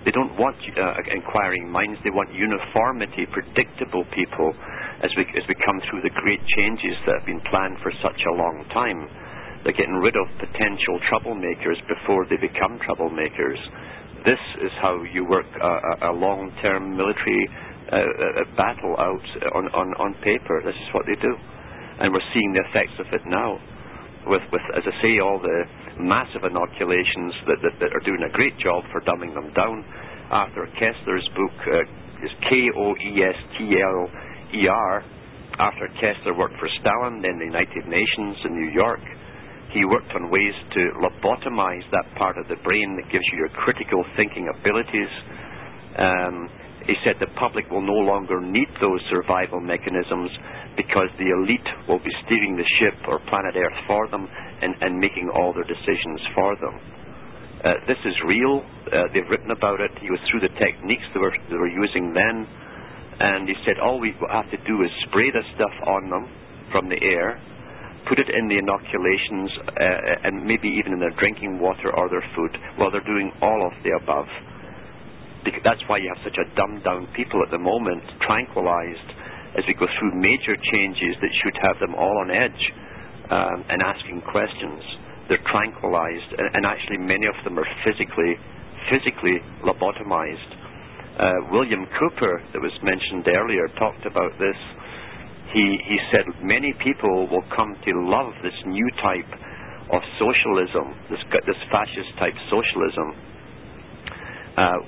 they don't want uh, inquiring minds. They want uniformity, predictable people as we, as we come through the great changes that have been planned for such a long time. They're getting rid of potential troublemakers before they become troublemakers. This is how you work a, a, a long-term military uh, a battle out on, on, on paper. This is what they do. And we're seeing the effects of it now with, with as I say, all the massive inoculations that, that, that, are doing a great job for dumbing them down. Arthur Koestler's book uh, is K-O-E-S-T-L-E-R. Arthur Koestler worked for Stalin, then the United Nations in New York. He worked on ways to lobotomize that part of the brain that gives you your critical thinking abilities. Um, he said the public will no longer need those survival mechanisms because the elite will be steering the ship or planet Earth for them and, and making all their decisions for them. Uh, this is real. Uh, they've written about it. He was through the techniques they were, they were using then. And he said all we have to do is spray this stuff on them from the air, put it in the inoculations, uh, and maybe even in their drinking water or their food. Well, they're doing all of the above. That's why you have such a dumbed down people at the moment, tranquilized as we go through major changes that should have them all on edge um, and asking questions. They're tranquilized, and, and, actually many of them are physically physically lobotomized. Uh, William Cooper, that was mentioned earlier, talked about this. He he said many people will come to love this new type of socialism, this this fascist type socialism,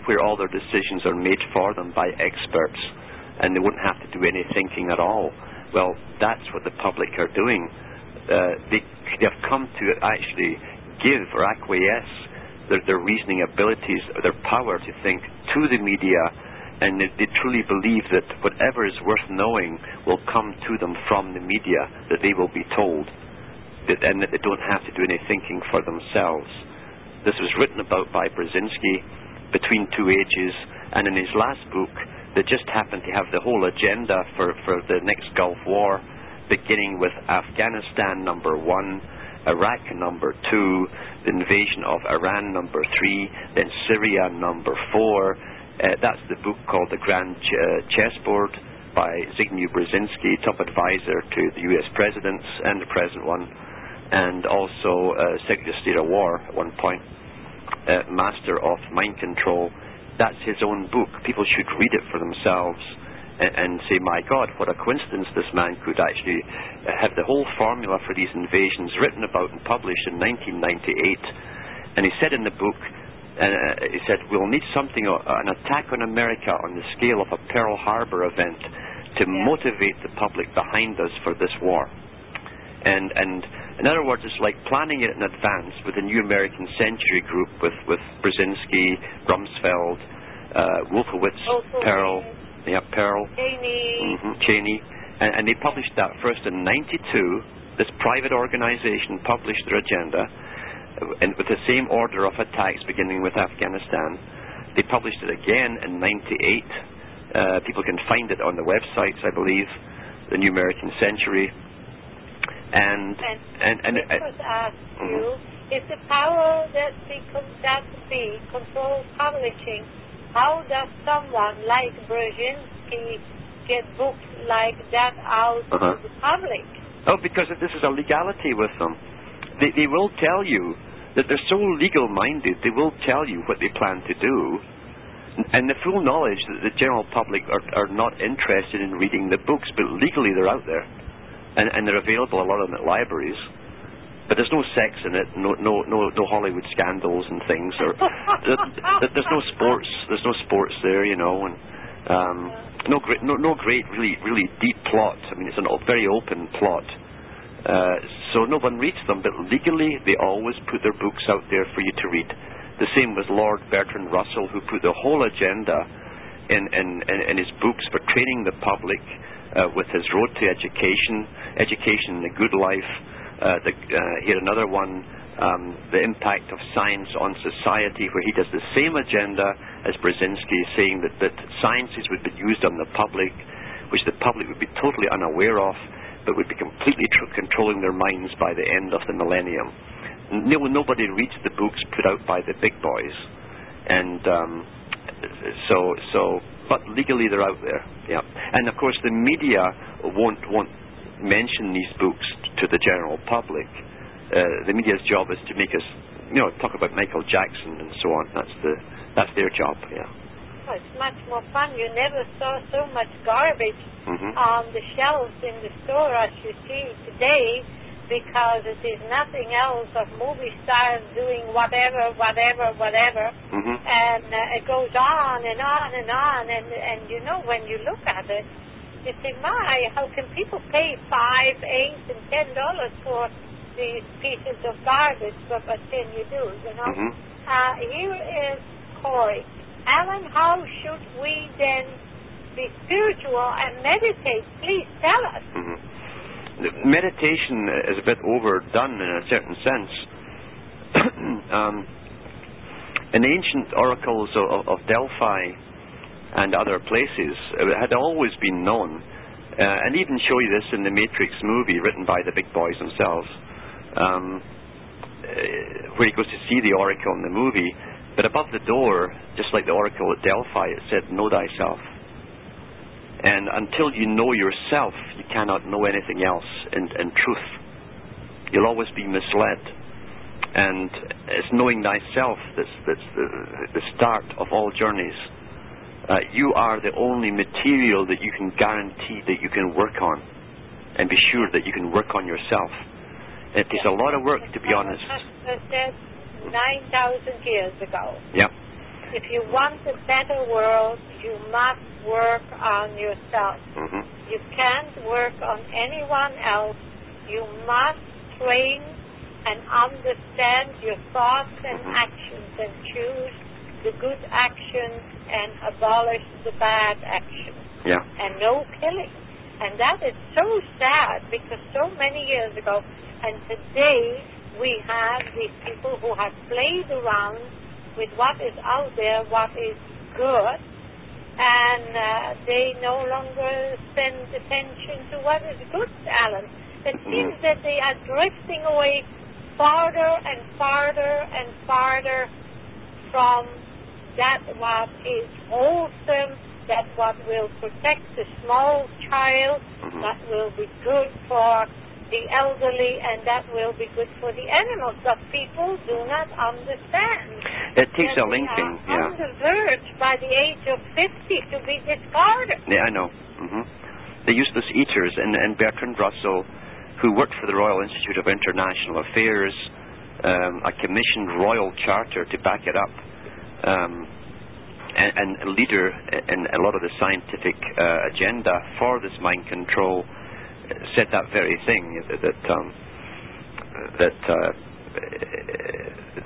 where all their decisions are made for them by experts and they wouldn't have to do any thinking at all. Well, that's what the public are doing. uh, they, they have come to actually give or acquiesce their, their reasoning abilities, their power to think to the media, and they, they truly believe that whatever is worth knowing will come to them from the media, that they will be told, that, and that they don't have to do any thinking for themselves. This was written about by Brzezinski between two ages, and in his last book, they just happened to have the whole agenda for, for the next Gulf War, beginning with Afghanistan number one, Iraq number two, the invasion of Iran number three, then Syria number four. Uh, that's the book called The Grand Ch- uh, Chessboard by Zbigniew Brzezinski, top advisor to the U.S. presidents and the present one, and also uh, Secretary of State of War at one point, uh, master of mind control. That's his own book. People should read it for themselves and, and say, my God, what a coincidence this man could actually have the whole formula for these invasions written about and published in 1998. And he said in the book, uh, he said, we'll need something, uh, an attack on America on the scale of a Pearl Harbor event to Yeah. motivate the public behind us for this war. And, and in other words, it's like planning it in advance with the New American Century group with, with Brzezinski, Rumsfeld, uh, Wolfowitz, Wolfowitz. Pearl, yeah, Pearl, Cheney. hmm Cheney, and, and they published that first in '92. This private organization published their agenda, uh, and with the same order of attacks, beginning with Afghanistan. They published it again in '98. Uh, people can find it on the websites, I believe, the New American Century. And And, and and, uh, was asked Mhm. you, is the power that con- that we control publishing, how does someone like Brzezinski get books like that out Uh-huh. to the public? Oh, because this is a legality with them. They, they will tell you that they're so legal minded, they will tell you what they plan to do. And the full knowledge that the general public are, are not interested in reading the books, but legally they're out there. And, and they're available, a lot of them, at libraries. But there's no sex in it, no, no, no, no Hollywood scandals and things. Or there, there- there's no sports. There's no sports there, you know, and um, no great, no, no great, really, really deep plot. I mean, it's a very open plot. Uh, so no one reads them, but legally they always put their books out there for you to read. The same with Lord Bertrand Russell, who put the whole agenda in, in, in, in his books for training the public uh, with his Road to Education, Education the Good Life. Uh, the, uh, he had another one, um, The Impact of Science on Society, where he does the same agenda as Brzezinski, saying that, that sciences would be used on the public, which the public would be totally unaware of, but would be completely tr- controlling their minds by the end of the millennium. No, nobody reads the books put out by the big boys, and um, so so. But legally, they're out there. Yeah, and of course, the media won't won't mention these books to the general public. Uh, the media's job is to make us, you know, talk about Michael Jackson and so on. That's the that's their job. Yeah. Oh, it's much more fun. You never saw so much garbage hmm on the shelves in the store as you see today because it is nothing else of movie stars doing whatever, whatever, whatever. hmm And uh, it goes on and on and on. And, and you know, when you look at it, you say, my, how can people pay five, eight, and ten dollars for these pieces of garbage? But, but then you do, you know. hmm Uh, here is Corey. Alan, how should we then be spiritual and meditate? Please tell us. hmm Meditation is a bit overdone in a certain sense. um, in ancient oracles of, of Delphi and other places, it had always been known, uh, and even show you this in the Matrix movie written by the big boys themselves, um, uh, where he goes to see the oracle in the movie. But above the door, just like the oracle at Delphi, it said, Know thyself. And until you know yourself, you cannot know anything else in, in truth. You'll always be misled. And it's knowing thyself that's, that's the, the start of all journeys. Uh, you are the only material that you can guarantee that you can work on. And be sure that you can work on yourself. It takes a lot of work, to be honest. Said 9,000 years ago. Yeah. If you want a better world, you must work on yourself. hmm You can't work on anyone else. You must train and understand your thoughts and Mhm. actions and choose the good actions and abolish the bad actions Yeah. and no killing. And that is so sad because so many years ago, and today we have these people who have played around with what is out there, what is good, and uh, they no longer spend attention to what is good, Alan. It seems that they are drifting away farther and farther and farther from that what is wholesome, that what will protect the small child, Mhm. that will be good for the elderly, and that will be good for the animals. But people do not understand. It takes a linking. We are Yeah. on the verge by the age of 50 to be discarded. Yeah, I know. hmm The useless eaters and, and Bertrand Russell, who worked for the Royal Institute of International Affairs, um, a commissioned royal charter to back it up, um, and, and a leader in a lot of the scientific uh, agenda for this mind control, uh, said that very thing that that, um, that uh,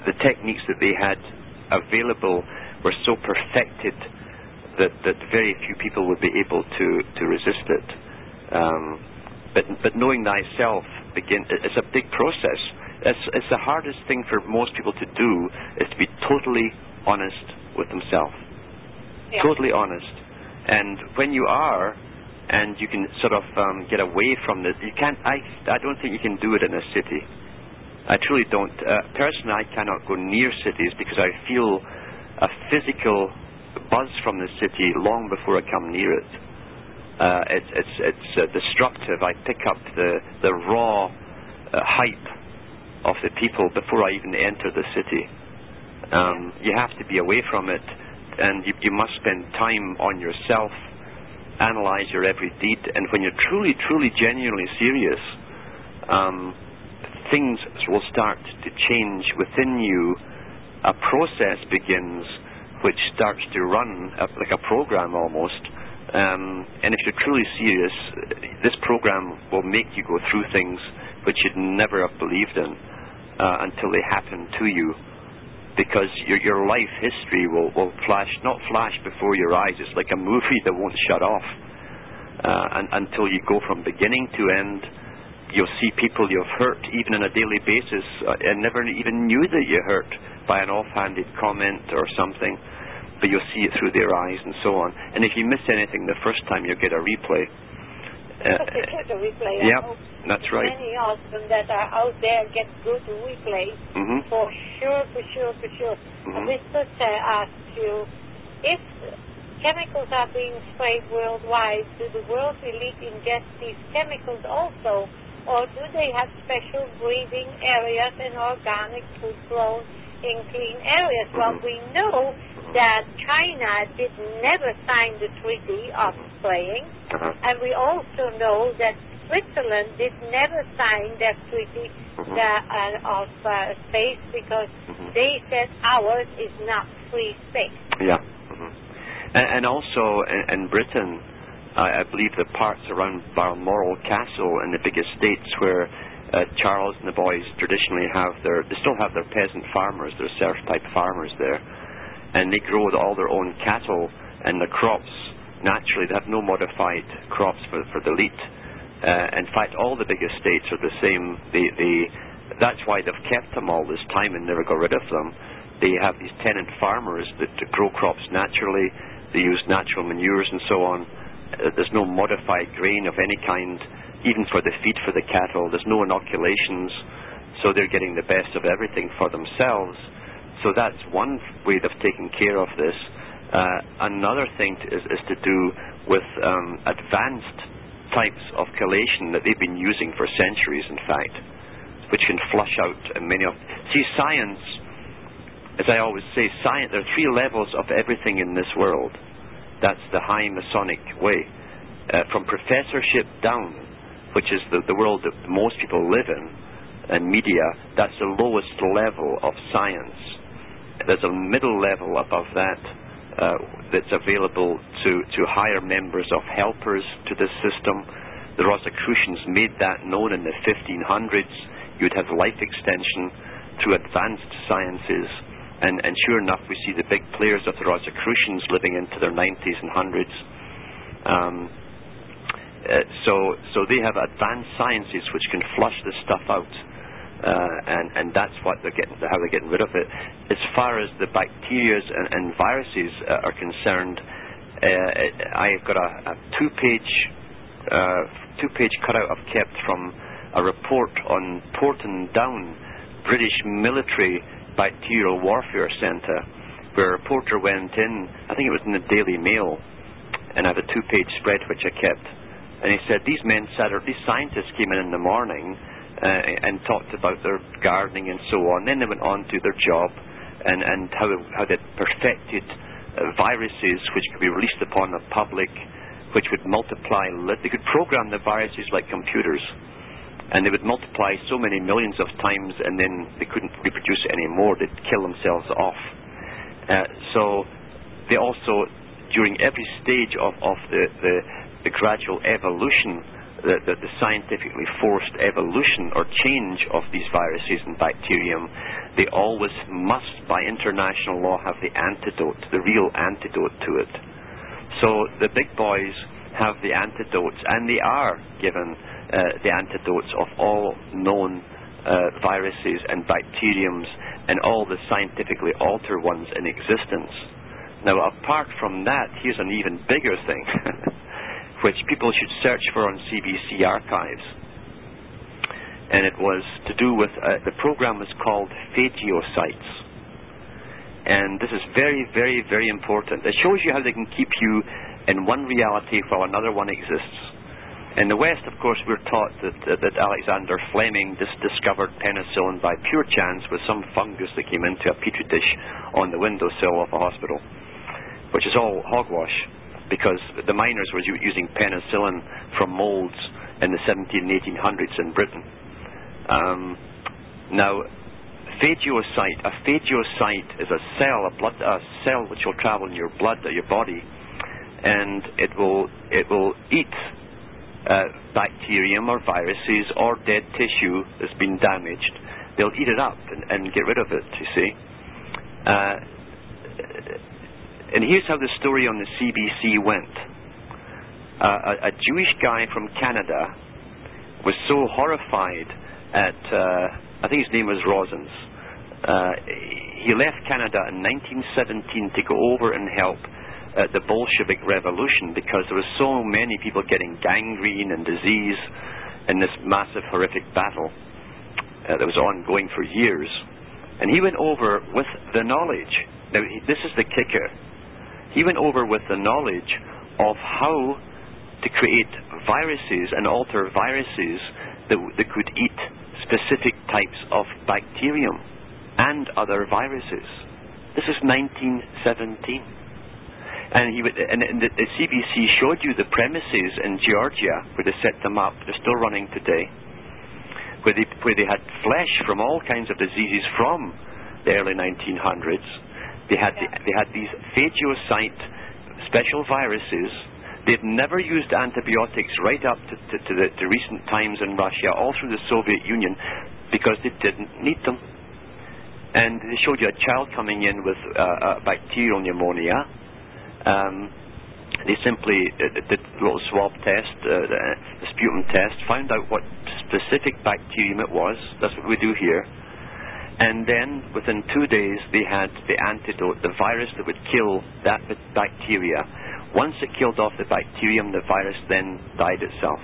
the techniques that they had available were so perfected that, that very few people would be able to, to resist it. Um, but, but knowing thyself begin, it's a big process. It's, it's the hardest thing for most people to do is to be totally honest with themselves. Yeah. Totally honest. And when you are, and you can sort of um, get away from this, you can't. I, I don't think you can do it in a city. I truly don't. Uh, personally, I cannot go near cities because I feel a physical buzz from the city long before I come near it. Uh, it's it's it's uh, destructive. I pick up the the raw uh, hype of the people before I even enter the city. Um, you have to be away from it, and you, you must spend time on yourself, analyze your every deed, and when you're truly, truly, genuinely serious, um, things will start to change within you. A process begins which starts to run like a program almost. Um, and if you're truly serious, this program will make you go through things which you'd never have believed in uh, until they happen to you. Because your your life history will, will flash, not flash before your eyes. It's like a movie that won't shut off uh, and, until you go from beginning to end. You'll see people you've hurt even on a daily basis uh, and never even knew that you hurt by an offhanded comment or something, but you'll see it through their eyes and so on. And if you miss anything the first time, you'll get a replay. Uh, Get a replay. I Yep, hope that's right. Many of them that are out there get good replays hmm for sure, for sure, for sure. Mhm. Mr. Chair asks you if chemicals are being sprayed worldwide, do the world elite ingest these chemicals also, or do they have special breeding areas and organic food grown in clean areas? Well, Mhm. we know that China did never sign the treaty of spraying. Uh-huh. And we also know that Switzerland did never sign that treaty Mhm. that, uh, of uh, space because Mhm. they said ours is not free space. Yeah. hmm And, and also in, in Britain, I, I believe the parts around Balmoral Castle and the big estates where uh, Charles and the boys traditionally have their, they still have their peasant farmers, their serf type farmers there, and they grow all their own cattle and the crops naturally. They have no modified crops for, for the elite. Uh, in fact, all the big estates are the same. They, they, that's why they've kept them all this time and never got rid of them. They have these tenant farmers that, grow crops naturally. They use natural manures and so on. Uh, there's no modified grain of any kind, even for the feed for the cattle. There's no inoculations, so they're getting the best of everything for themselves. So that's one way of taking care of this. Uh, another thing to, is, is to do with um, advanced types of chelation that they've been using for centuries, in fact, which can flush out many of. See, science, as I always say, science. There are three levels of everything in this world. That's the high Masonic way, uh, from professorship down, which is the, the world that most people live in, and media. That's the lowest level of science. There's a middle level above that that's available to, to higher members of helpers to this system. The Rosicrucians made that known in the 1500s. you'd have life extension through advanced sciences. And, and sure enough, we see the big players of the Rosicrucians living into their 90s and 100s. Um, uh, so, so they have advanced sciences which can flush this stuff out. Uh, and, and that's what they're getting, how they're getting rid of it. As far as the bacteria and, and viruses uh, are concerned, uh, I've got a, a two-page two-page cutout I've kept from a report on Porton Down, British military bacterial warfare centre, where a reporter went in. I think it was in the Daily Mail, and I have a two-page spread which I kept. And he said these men or these scientists came in in the morning uh, and talked about their gardening and so on. Then they went on to their job and, and how, how they perfected uh, viruses which could be released upon the public, which would multiply. They could program the viruses like computers, and they would multiply so many millions of times, and then they couldn't reproduce anymore. They'd kill themselves off. Uh, so they also, during every stage of, of the, the, the gradual evolution the, the, the, scientifically forced evolution or change of these viruses and bacterium, they always must, by international law, have the antidote, the real antidote to it. So the big boys have the antidotes, and they are given uh, the antidotes of all known uh, viruses and bacteriums and all the scientifically altered ones in existence. Now, apart from that, here's an even bigger thing. which people should search for on CBC archives. And it was to do with, uh, the program was called Phagocytes. And this is very, very, very important. It shows you how they can keep you in one reality while another one exists. In the West, of course, we're taught that, uh, that Alexander Fleming dis- discovered penicillin by pure chance with some fungus that came into a petri dish on the windowsill of a hospital, which is all hogwash because the miners were using penicillin from molds in the 17 and 1800s in Britain. Um, now, phagocyte, a phagocyte is a cell, a blood a cell which will travel in your blood or your body, and it will it will eat uh, bacterium or viruses or dead tissue that's been damaged. They'll eat it up and, and get rid of it. You see. Uh, and here's how the story on the CBC went. Uh, a, a, Jewish guy from Canada was so horrified at, uh, I think his name was Rosens. Uh, he left Canada in 1917 to go over and help uh, the Bolshevik Revolution because there were so many people getting gangrene and disease in this massive, horrific battle uh, that was ongoing for years. And he went over with the knowledge. Now, this is the kicker he went over with the knowledge of how to create viruses and alter viruses that, that could eat specific types of bacterium and other viruses. This is 1917. And, he would, and, and the, the CBC showed you the premises in Georgia where they set them up. They're still running today. Where they, where they had flesh from all kinds of diseases from the early 1900s they had, the, they had these phagocyte special viruses. They'd never used antibiotics right up to, to, to, the, to recent times in Russia, all through the Soviet Union, because they didn't need them. And they showed you a child coming in with uh, a bacterial pneumonia. Um, they simply uh, did a little swab test, uh, the sputum test, found out what specific bacterium it was. That's what we do here. And then within two days, they had the antidote, the virus that would kill that bacteria. Once it killed off the bacterium, the virus then died itself.